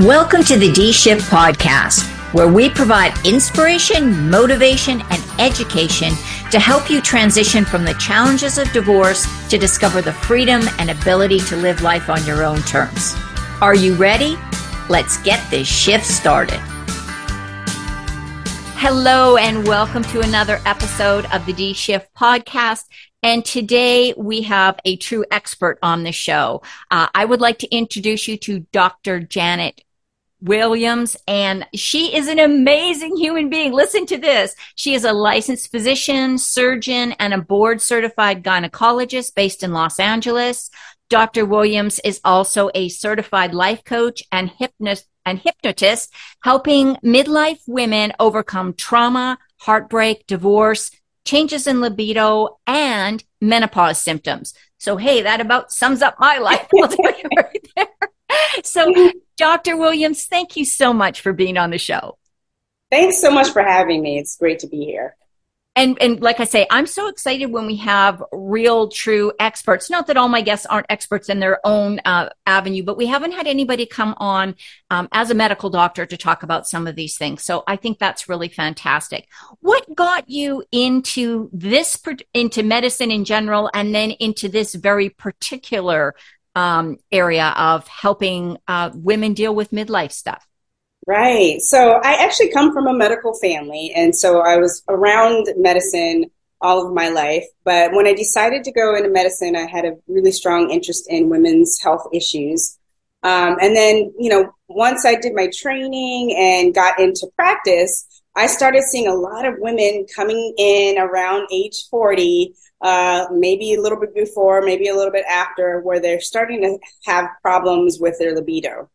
Welcome to the D Shift Podcast, where we provide inspiration, motivation, and education to help you transition from the challenges of divorce to discover the freedom and ability to live life on your own terms. Are you ready? Let's get this shift started. Hello, and welcome to another episode of the D Shift Podcast. And today we have a true expert on the show. Uh, I would like to introduce you to Dr. Janet Williams, and she is an amazing human being. Listen to this. She is a licensed physician, surgeon, and a board certified gynecologist based in Los Angeles. Dr. Williams is also a certified life coach and hypnotist, and hypnotist, helping midlife women overcome trauma, heartbreak, divorce, changes in libido, and menopause symptoms. So, hey, that about sums up my life. I'll tell you right there. So, Dr. Williams, thank you so much for being on the show. Thanks so much for having me. It's great to be here. And, and like I say, I'm so excited when we have real, true experts. Not that all my guests aren't experts in their own uh, avenue, but we haven't had anybody come on um, as a medical doctor to talk about some of these things. So I think that's really fantastic. What got you into this, into medicine in general, and then into this very particular um, area of helping uh, women deal with midlife stuff. Right. So I actually come from a medical family, and so I was around medicine all of my life. But when I decided to go into medicine, I had a really strong interest in women's health issues. Um, and then, you know, once I did my training and got into practice, I started seeing a lot of women coming in around age 40 uh, maybe a little bit before, maybe a little bit after, where they're starting to have problems with their libido.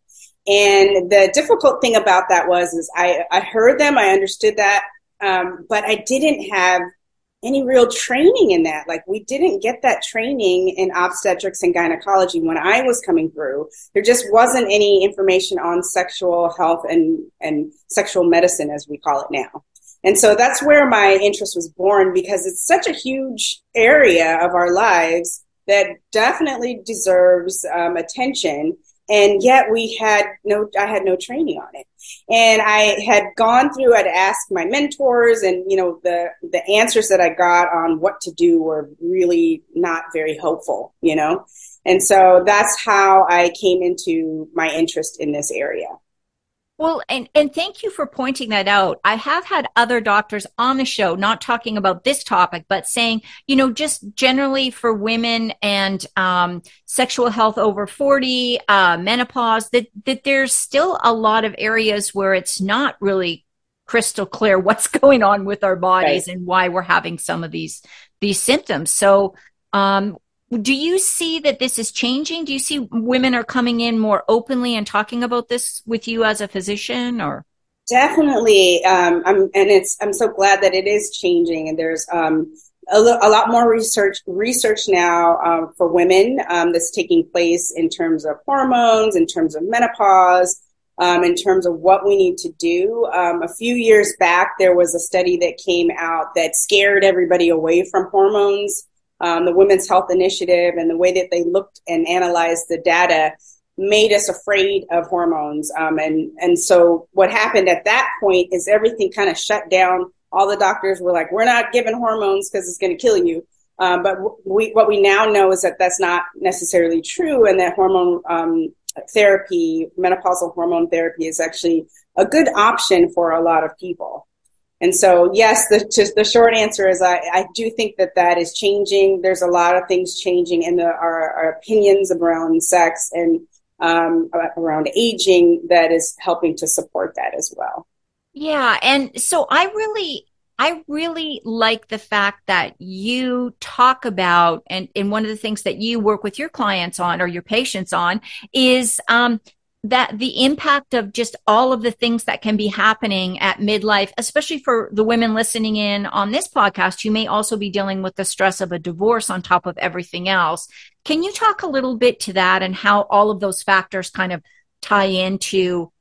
And the difficult thing about that was, is I, I heard them, I understood that, um, but I didn't have any real training in that. Like we didn't get that training in obstetrics and gynecology when I was coming through. There just wasn't any information on sexual health and, and sexual medicine as we call it now. And so that's where my interest was born because it's such a huge area of our lives that definitely deserves um, attention. And yet we had no, I had no training on it. And I had gone through, I'd asked my mentors and, you know, the, the answers that I got on what to do were really not very hopeful, you know? And so that's how I came into my interest in this area. Well, and, and thank you for pointing that out. I have had other doctors on the show, not talking about this topic, but saying, you know, just generally for women and um, sexual health over 40, uh, menopause, that, that there's still a lot of areas where it's not really crystal clear what's going on with our bodies right. and why we're having some of these, these symptoms. So, um, do you see that this is changing? Do you see women are coming in more openly and talking about this with you as a physician or? Definitely. Um, I'm, and it's, I'm so glad that it is changing and there's, um, a, a lot more research research now um, for women um, that's taking place in terms of hormones, in terms of menopause, um, in terms of what we need to do. Um, a few years back, there was a study that came out that scared everybody away from hormones um, the Women's Health Initiative and the way that they looked and analyzed the data made us afraid of hormones. Um, and, and so what happened at that point is everything kind of shut down. All the doctors were like, we're not giving hormones because it's going to kill you. Um, but we, what we now know is that that's not necessarily true and that hormone um, therapy, menopausal hormone therapy is actually a good option for a lot of people. And so, yes, the, just the short answer is I, I do think that that is changing. There's a lot of things changing in the, our, our opinions around sex and um, around aging that is helping to support that as well. Yeah. And so I really, I really like the fact that you talk about, and, and one of the things that you work with your clients on or your patients on is um, that the impact of just all of the things that can be happening at midlife, especially for the women listening in on this podcast, you may also be dealing with the stress of a divorce on top of everything else. Can you talk a little bit to that and how all of those factors kind of tie into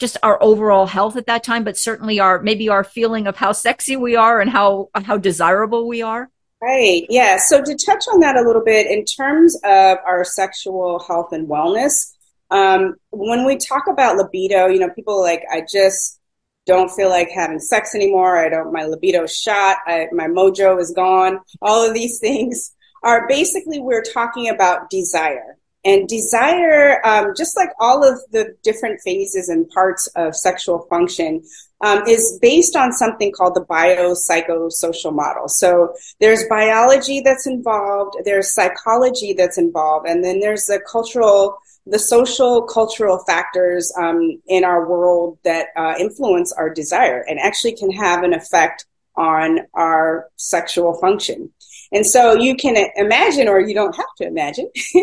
just our overall health at that time, but certainly our maybe our feeling of how sexy we are and how how desirable we are? Right. Yeah. So to touch on that a little bit in terms of our sexual health and wellness, Um, when we talk about libido, you know, people like, I just don't feel like having sex anymore. I don't, my libido shot. I, my mojo is gone. All of these things are basically, we're talking about desire. And desire, um, just like all of the different phases and parts of sexual function, um, is based on something called the biopsychosocial model. So there's biology that's involved, there's psychology that's involved, and then there's the cultural, the social cultural factors um, in our world that uh, influence our desire and actually can have an effect on our sexual function. And so you can imagine, or you don't have to imagine,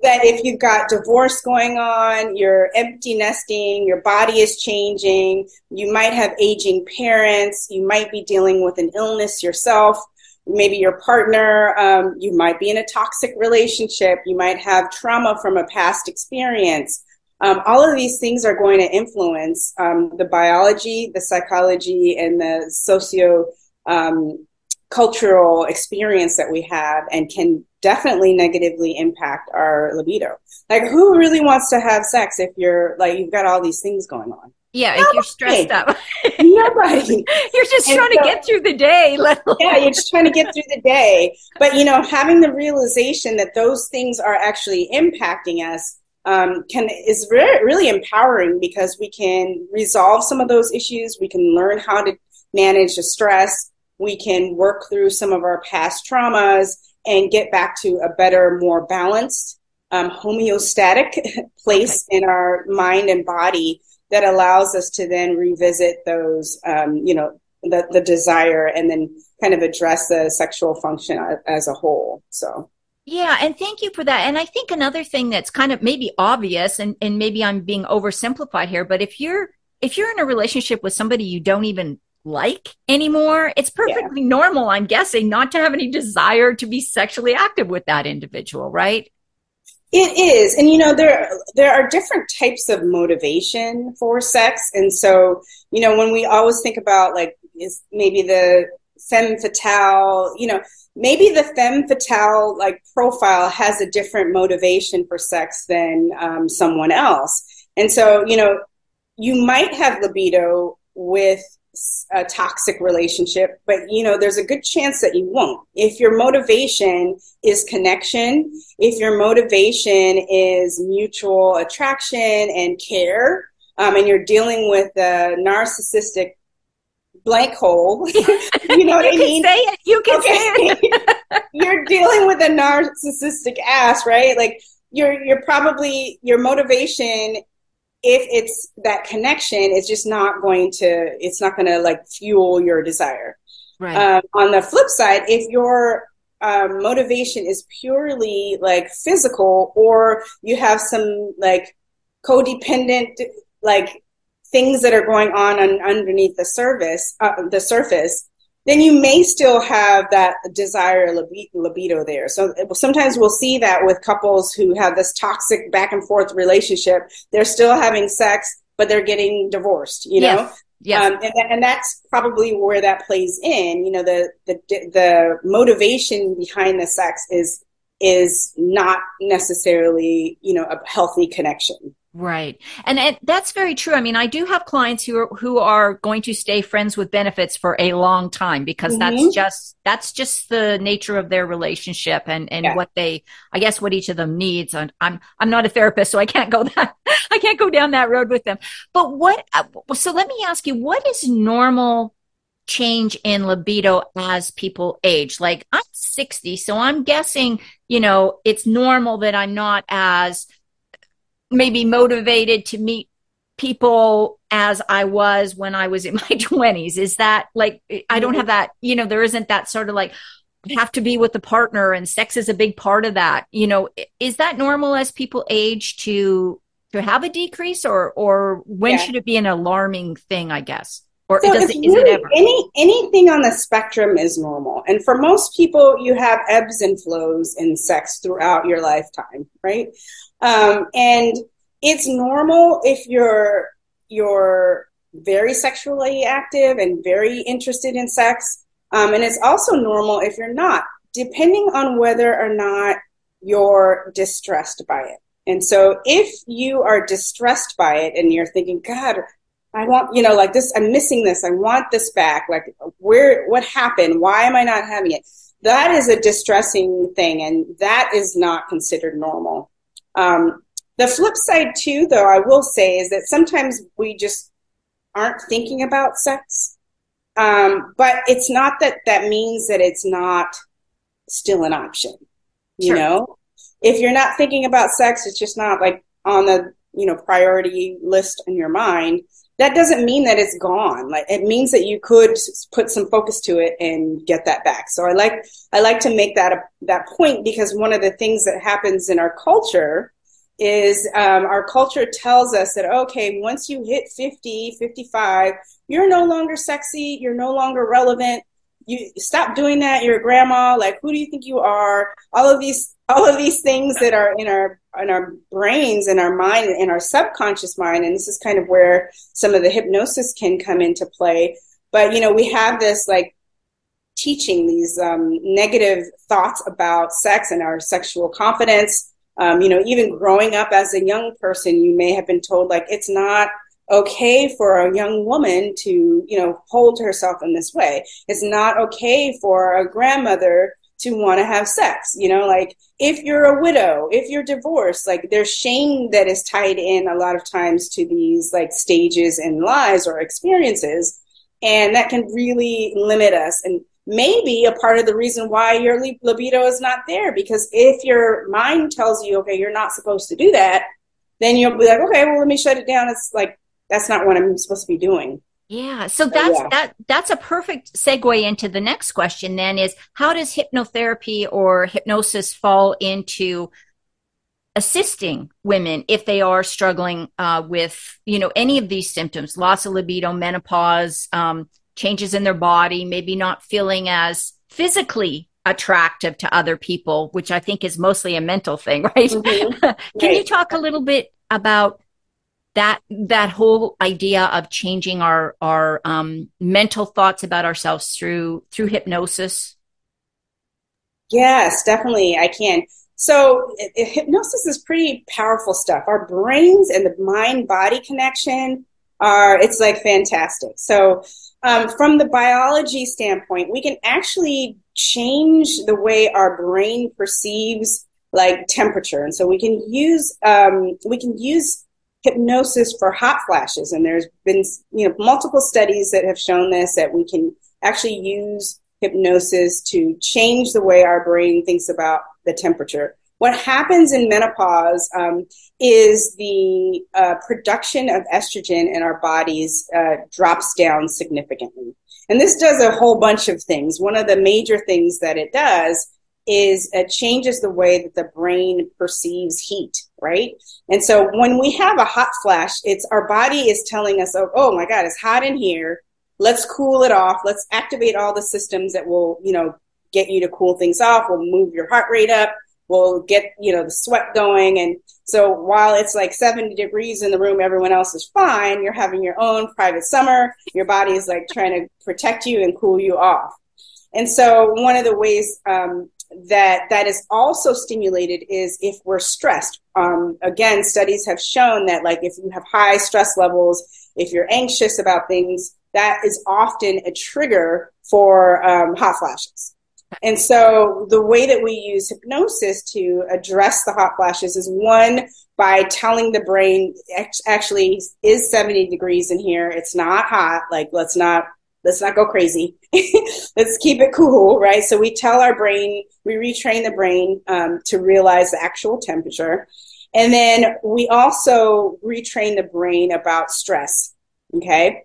that if you've got divorce going on, you're empty nesting, your body is changing, you might have aging parents, you might be dealing with an illness yourself, maybe your partner, um, you might be in a toxic relationship, you might have trauma from a past experience. Um, all of these things are going to influence um, the biology, the psychology, and the socio um, cultural experience that we have and can definitely negatively impact our libido. Like, who really wants to have sex if you're like, you've got all these things going on? Yeah, Nobody. if you're stressed up. Nobody. you're just and trying so, to get through the day. yeah, you're just trying to get through the day. But, you know, having the realization that those things are actually impacting us um, can is re- really empowering because we can resolve some of those issues. We can learn how to manage the stress we can work through some of our past traumas and get back to a better, more balanced, um, homeostatic place in our mind and body that allows us to then revisit those, um, you know, the, the desire and then kind of address the sexual function as a whole. So. Yeah, and thank you for that. And I think another thing that's kind of maybe obvious and, and maybe I'm being oversimplified here, but if you're if you're in a relationship with somebody you don't even like anymore. It's perfectly yeah. normal, I'm guessing, not to have any desire to be sexually active with that individual, right? It is. And you know, there there are different types of motivation for sex. And so, you know, when we always think about like is maybe the femme fatale, you know, maybe the femme fatale like profile has a different motivation for sex than um, someone else. And so, you know, you might have libido with a toxic relationship, but you know, there's a good chance that you won't. If your motivation is connection, if your motivation is mutual attraction and care, um, and you're dealing with a narcissistic blank hole, you know what you I mean? Say it. You can okay. say it. you're dealing with a narcissistic ass, right? Like you're you're probably your motivation if it's that connection, it's just not going to, it's not going to like fuel your desire. Right. Um, on the flip side, if your um, motivation is purely like physical, or you have some like codependent like things that are going on, on underneath the surface, uh, the surface, then you may still have that desire libido there. So sometimes we'll see that with couples who have this toxic back and forth relationship. They're still having sex, but they're getting divorced, you know? Yes. Yes. Um, and, and that's probably where that plays in. You know, the, the, the motivation behind the sex is, is not necessarily, you know, a healthy connection. Right. And, and that's very true. I mean, I do have clients who are, who are going to stay friends with benefits for a long time because mm-hmm. that's just, that's just the nature of their relationship and, and yeah. what they, I guess what each of them needs. And I'm, I'm not a therapist, so I can't go that, I can't go down that road with them. But what, uh, so let me ask you, what is normal change in libido as people age? Like I'm 60, so I'm guessing, you know, it's normal that I'm not as, maybe motivated to meet people as I was when I was in my 20s. Is that like, I don't have that, you know, there isn't that sort of like, have to be with the partner and sex is a big part of that. You know, is that normal as people age to to have a decrease or or when yeah. should it be an alarming thing, I guess? Or so does it, really, it ever? Any anything on the spectrum is normal. And for most people you have ebbs and flows in sex throughout your lifetime, right? Um, and it's normal if you're you're very sexually active and very interested in sex. Um, and it's also normal if you're not, depending on whether or not you're distressed by it. And so if you are distressed by it and you're thinking, God, I want, you know, like this, I'm missing this. I want this back. Like where, what happened? Why am I not having it? That is a distressing thing. And that is not considered normal. Um, the flip side too, though, I will say is that sometimes we just aren't thinking about sex. Um, but it's not that that means that it's not still an option. You sure. know, if you're not thinking about sex, it's just not like on the, you know, priority list in your mind that doesn't mean that it's gone. Like it means that you could put some focus to it and get that back. So I like I like to make that a, that point because one of the things that happens in our culture is um, our culture tells us that okay once you hit 50 55 you're no longer sexy you're no longer relevant you stop doing that you're a grandma like who do you think you are? All of these all of these things that are in our in our brains and our mind in our subconscious mind and this is kind of where some of the hypnosis can come into play. But you know we have this like teaching these um, negative thoughts about sex and our sexual confidence. Um, you know even growing up as a young person you may have been told like it's not okay for a young woman to you know hold herself in this way it's not okay for a grandmother to want to have sex. You know, like if you're a widow, if you're divorced, like there's shame that is tied in a lot of times to these like stages in lives or experiences. And that can really limit us and maybe a part of the reason why your libido is not there. Because if your mind tells you, okay, you're not supposed to do that, then you'll be like, okay, well, let me shut it down. It's like, that's not what I'm supposed to be doing. Yeah. So that's yeah. that that's a perfect segue into the next question then is how does hypnotherapy or hypnosis fall into assisting women if they are struggling uh, with you know any of these symptoms loss of libido menopause um, changes in their body maybe not feeling as physically attractive to other people which i think is mostly a mental thing right mm-hmm. can right. you talk a little bit about that that whole idea of changing our our um, mental thoughts about ourselves through through hypnosis? Yes definitely i can. So it, it, hypnosis is pretty powerful stuff. Our brains and the mind body connection are it's like fantastic. So um, from the biology standpoint we can actually change the way our brain perceives like temperature. And so we can use um, we can use hypnosis for hot flashes. And there's been, you know, multiple studies that have shown this, that we can actually use hypnosis to change the way our brain thinks about the temperature. What happens in menopause um, is the uh, production of estrogen in our bodies uh, drops down significantly. And this does a whole bunch of things. One of the major things that it does is it changes the way that the brain perceives heat, right? And so when we have a hot flash, it's our body is telling us, oh, oh my God, it's hot in here. Let's cool it off. Let's activate all the systems that will, you know, get you to cool things off. We'll move your heart rate up. We'll get, you know, the sweat going. And so while it's like 70 degrees in the room, everyone else is fine. You're having your own private summer. Your body is like trying to protect you and cool you off. And so one of the ways um, that that is also stimulated is if we're stressed. Um, again, studies have shown that like if you have high stress levels, if you're anxious about things, that is often a trigger for um, hot flashes. And so the way that we use hypnosis to address the hot flashes is one by telling the brain actually is 70 degrees in here. It's not hot. Like let's not let's not go crazy. let's keep it cool, right? So we tell our brain, we retrain the brain um, to realize the actual temperature. And then we also retrain the brain about stress, okay?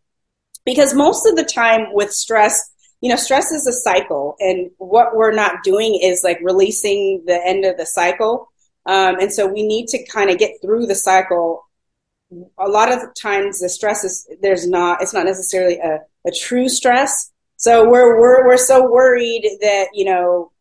Because most of the time with stress, you know, stress is a cycle, and what we're not doing is like releasing the end of the cycle. Um, and so we need to kind of get through the cycle a lot of times the stress is there's not it's not necessarily a, a true stress. So we're we're we're so worried that you know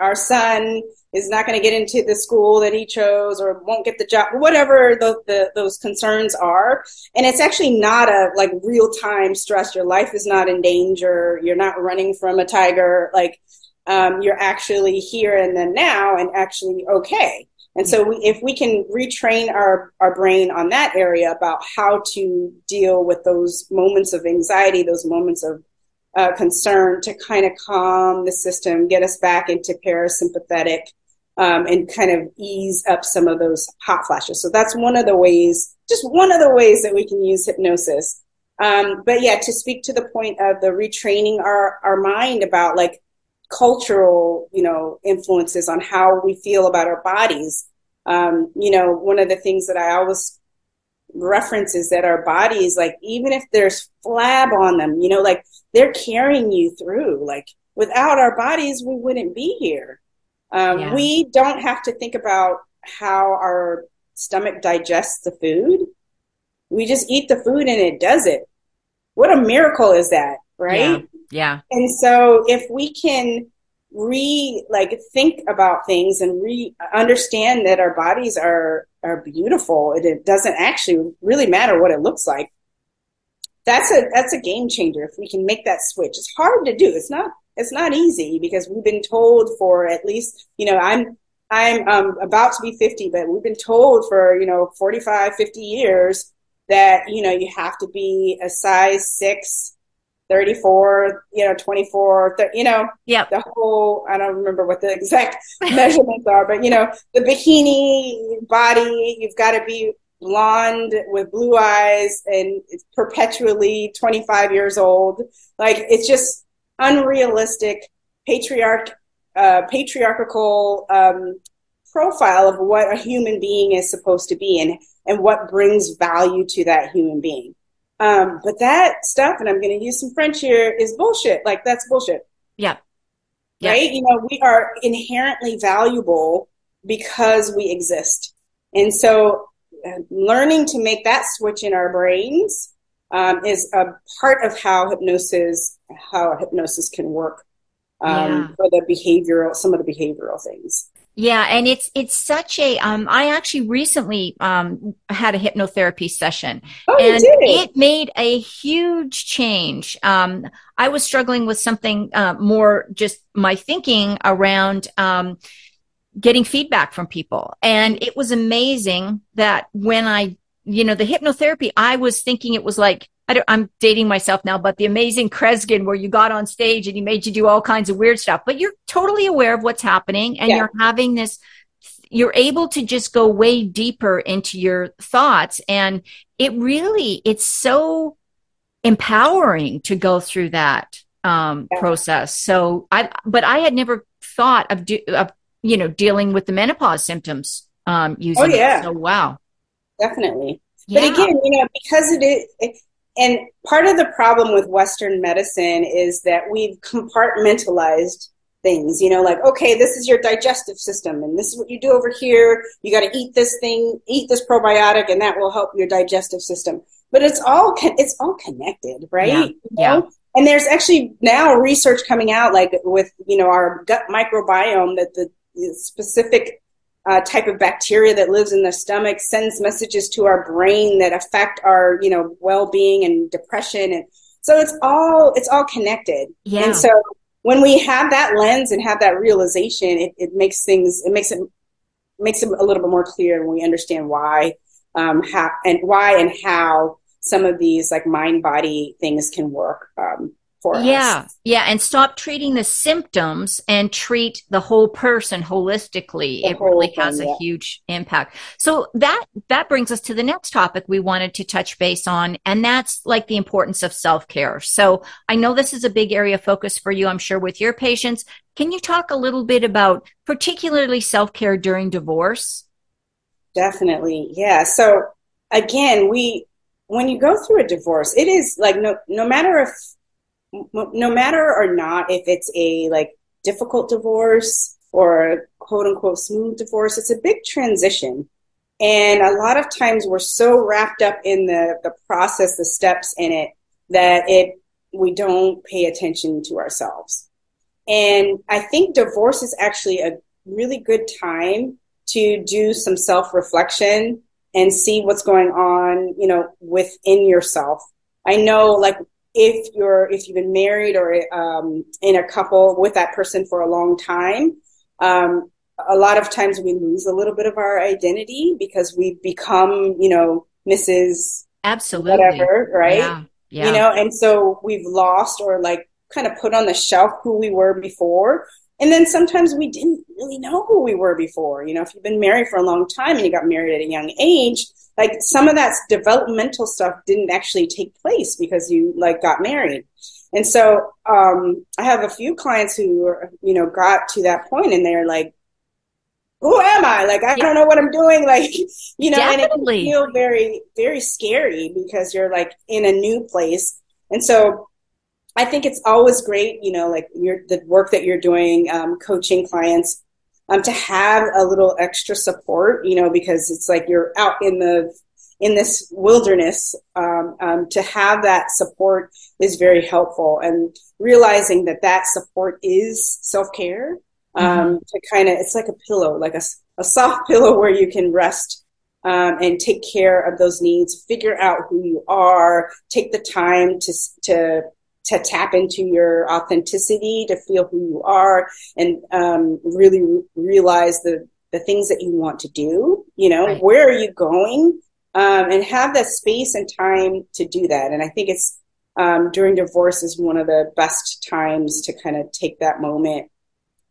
our son is not going to get into the school that he chose or won't get the job whatever the, the, those concerns are. And it's actually not a like real time stress. Your life is not in danger. You're not running from a tiger. Like um, you're actually here and then now and actually okay And so we, if we can retrain our, our brain on that area about how to deal with those moments of anxiety, those moments of uh, concern to kind of calm the system, get us back into parasympathetic, um, and kind of ease up some of those hot flashes. So that's one of the ways, just one of the ways that we can use hypnosis. Um, but yeah, to speak to the point of the retraining our, our mind about like cultural, you know, influences on how we feel about our bodies. Um, you know, one of the things that I always reference is that our bodies, like, even if there's flab on them, you know, like they're carrying you through. Like, without our bodies, we wouldn't be here. Um, yeah. We don't have to think about how our stomach digests the food. We just eat the food and it does it. What a miracle is that, right? Yeah. And so if we can re like think about things and re understand that our bodies are are beautiful and it doesn't actually really matter what it looks like. That's a that's a game changer if we can make that switch. It's hard to do. It's not it's not easy because we've been told for at least, you know, I'm I'm um, about to be 50, but we've been told for, you know, 45, 50 years that, you know, you have to be a size six 34, you know, 24, 30, you know, yeah, the whole, I don't remember what the exact measurements are, but you know, the bikini body, you've got to be blonde with blue eyes and it's perpetually 25 years old. Like it's just unrealistic patriarch, uh, patriarchal, um, profile of what a human being is supposed to be and, and what brings value to that human being. Um, but that stuff, and I'm going to use some French here, is bullshit. Like that's bullshit. Yeah. yeah. Right? You know, we are inherently valuable because we exist. And so uh, learning to make that switch in our brains um, is a part of how hypnosis, how hypnosis can work um, yeah. for the behavioral, some of the behavioral things. Yeah, and it's it's such a um I actually recently um had a hypnotherapy session. Oh, and it made a huge change. Um I was struggling with something uh, more just my thinking around um getting feedback from people. And it was amazing that when I you know the hypnotherapy I was thinking it was like I am dating myself now, but the amazing Kreskin where you got on stage and he made you do all kinds of weird stuff, but you're totally aware of what's happening and yeah. you're having this, you're able to just go way deeper into your thoughts. And it really, it's so empowering to go through that um, yeah. process. So I, but I had never thought of, do, of, you know, dealing with the menopause symptoms um, using oh, yeah. it. So wow. Definitely. Yeah. But again, you know, because it is, and part of the problem with Western medicine is that we've compartmentalized things, you know, like, okay, this is your digestive system and this is what you do over here. You got to eat this thing, eat this probiotic and that will help your digestive system. But it's all, it's all connected, right? Yeah. You know? yeah. And there's actually now research coming out like with, you know, our gut microbiome that the, the specific uh, type of bacteria that lives in the stomach sends messages to our brain that affect our you know well-being and depression and so it's all it's all connected yeah. and so when we have that lens and have that realization it, it makes things it makes it makes it a little bit more clear when we understand why um how and why and how some of these like mind body things can work um, for yeah, us. Yeah. And stop treating the symptoms and treat the whole person holistically. The it really thing, has a yeah. huge impact. So that, that brings us to the next topic we wanted to touch base on. And that's like the importance of self care. So I know this is a big area of focus for you, I'm sure, with your patients. Can you talk a little bit about particularly self care during divorce? Definitely. Yeah. So again, we, when you go through a divorce, it is like no, no matter if no matter or not if it's a like difficult divorce or quote unquote smooth divorce, it's a big transition. And a lot of times we're so wrapped up in the, the process, the steps in it, that it we don't pay attention to ourselves. And I think divorce is actually a really good time to do some self reflection and see what's going on, you know, within yourself. I know like if you're if you've been married or um, in a couple with that person for a long time um, a lot of times we lose a little bit of our identity because we become, you know, Mrs. Absolutely. Whatever, right? Yeah. yeah. You know, and so we've lost or like kind of put on the shelf who we were before. And then sometimes we didn't really know who we were before. You know, if you've been married for a long time and you got married at a young age, like some of that developmental stuff didn't actually take place because you like got married. And so um, I have a few clients who, you know, got to that point and they're like, who am I? Like, I don't know what I'm doing. Like, you know, Definitely. and it can feel very, very scary because you're like in a new place. And so I think it's always great, you know, like your, the work that you're doing, um, coaching clients, um, to have a little extra support, you know, because it's like you're out in the, in this wilderness, um, um, to have that support is very helpful and realizing that that support is self-care um, mm-hmm. to kind of it's like a pillow like a, a soft pillow where you can rest um, and take care of those needs figure out who you are take the time to to to tap into your authenticity to feel who you are and um, really re- realize the the things that you want to do you know right. where are you going um, and have that space and time to do that and i think it's um, during divorce is one of the best times to kind of take that moment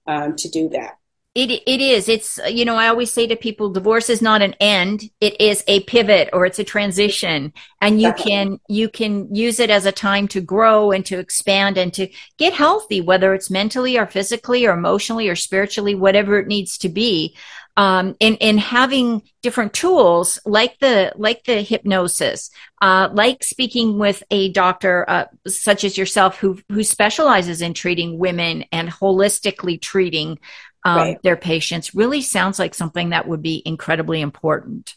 um, to do that. It it is. It's you know I always say to people, divorce is not an end. It is a pivot or it's a transition, and you can you can use it as a time to grow and to expand and to get healthy, whether it's mentally or physically or emotionally or spiritually, whatever it needs to be. Um, and, and having different tools like the like the hypnosis, uh, like speaking with a doctor uh, such as yourself who who specializes in treating women and holistically treating um, right. their patients really sounds like something that would be incredibly important.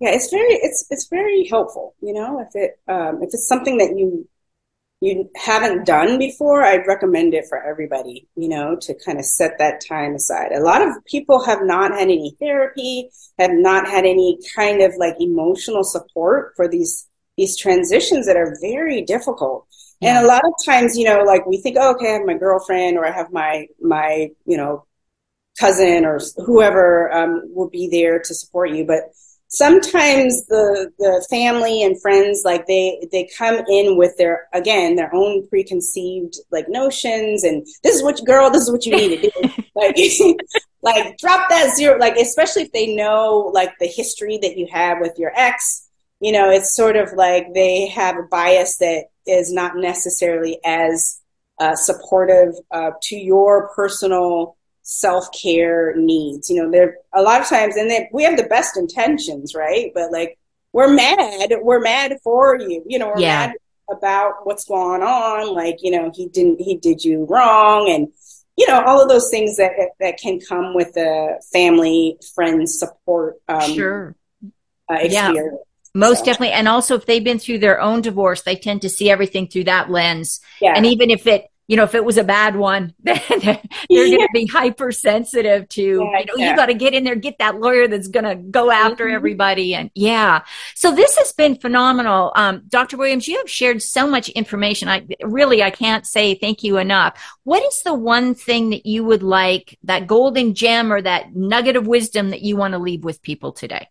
Yeah, it's very it's it's very helpful. You know, if it um, if it's something that you you haven't done before, I'd recommend it for everybody. You know, to kind of set that time aside. A lot of people have not had any therapy, have not had any kind of like emotional support for these these transitions that are very difficult. Yeah. And a lot of times, you know, like we think, oh, okay, I have my girlfriend or I have my my you know cousin or whoever um, will be there to support you. But sometimes the the family and friends like they they come in with their again their own preconceived like notions and this is what you girl this is what you need to do like like drop that zero like especially if they know like the history that you have with your ex you know it's sort of like they have a bias that is not necessarily as uh, supportive uh, to your personal self care needs. You know, there a lot of times, and they, we have the best intentions, right? But like, we're mad. We're mad for you. You know, we're yeah. mad about what's going on. Like, you know, he didn't, he did you wrong, and you know, all of those things that that can come with the family, friends support. Um, sure. Uh, experience. Yeah. Most so. definitely. And also, if they've been through their own divorce, they tend to see everything through that lens. Yeah. And even if it you know, if it was a bad one, then they're yeah. going to be hypersensitive to, yeah, you know, yeah. you got to get in there, get that lawyer that's going to go after mm-hmm. everybody. And yeah. So this has been phenomenal. Um, Dr. Williams, you have shared so much information. I really, I can't say thank you enough. What is the one thing that you would like, that golden gem or that nugget of wisdom that you want to leave with people today?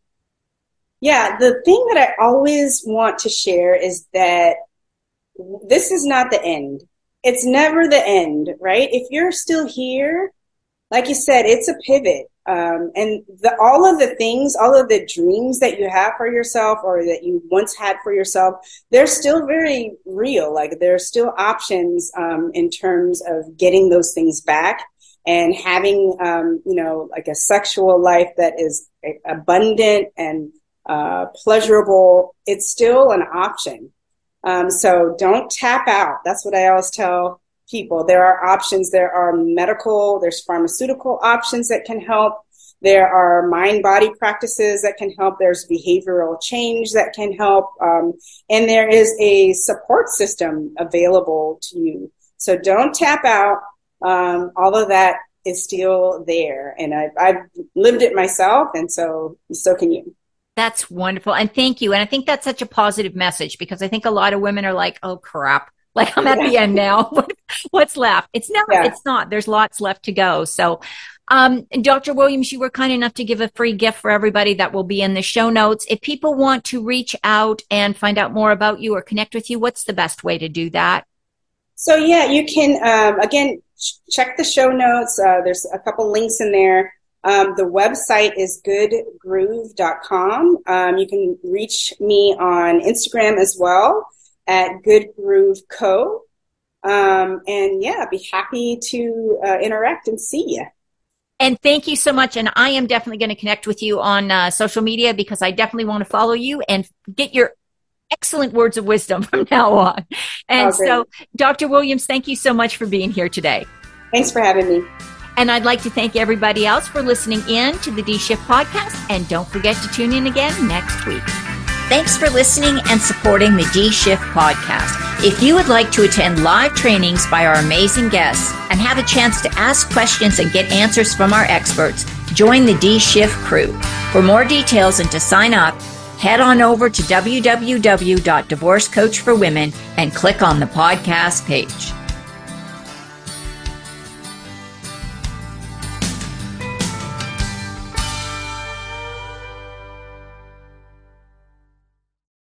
Yeah. The thing that I always want to share is that this is not the end it's never the end, right? If you're still here, like you said, it's a pivot. Um, and the, all of the things, all of the dreams that you have for yourself or that you once had for yourself, they're still very real. Like there are still options um, in terms of getting those things back and having, um, you know, like a sexual life that is abundant and uh, pleasurable. It's still an option. Um, so don't tap out. That's what I always tell people. There are options. There are medical, there's pharmaceutical options that can help. There are mind body practices that can help. There's behavioral change that can help. Um, and there is a support system available to you. So don't tap out. Um, all of that is still there. And I've, I've lived it myself. And so, so can you. That's wonderful. And thank you. And I think that's such a positive message because I think a lot of women are like, oh crap. Like I'm at the end now. What's left? It's not, yeah. it's not. There's lots left to go. So Um, Dr. Williams, you were kind enough to give a free gift for everybody that will be in the show notes. If people want to reach out and find out more about you or connect with you, what's the best way to do that? So, yeah, you can, um, again, ch- check the show notes. Uh, there's a couple links in there. Um, the website is goodgroove.com. Um, you can reach me on Instagram as well at goodgrooveco. Um, and yeah, be happy to uh, interact and see you. And thank you so much. And I am definitely going to connect with you on uh, social media because I definitely want to follow you and get your excellent words of wisdom from now on. And oh, so, Dr. Williams, thank you so much for being here today. Thanks for having me. And I'd like to thank everybody else for listening in to the D Shift podcast. And don't forget to tune in again next week. Thanks for listening and supporting the D Shift podcast. If you would like to attend live trainings by our amazing guests and have a chance to ask questions and get answers from our experts, join the D Shift crew. For more details and to sign up, head on over to www.divorcecoachforwomen and click on the podcast page.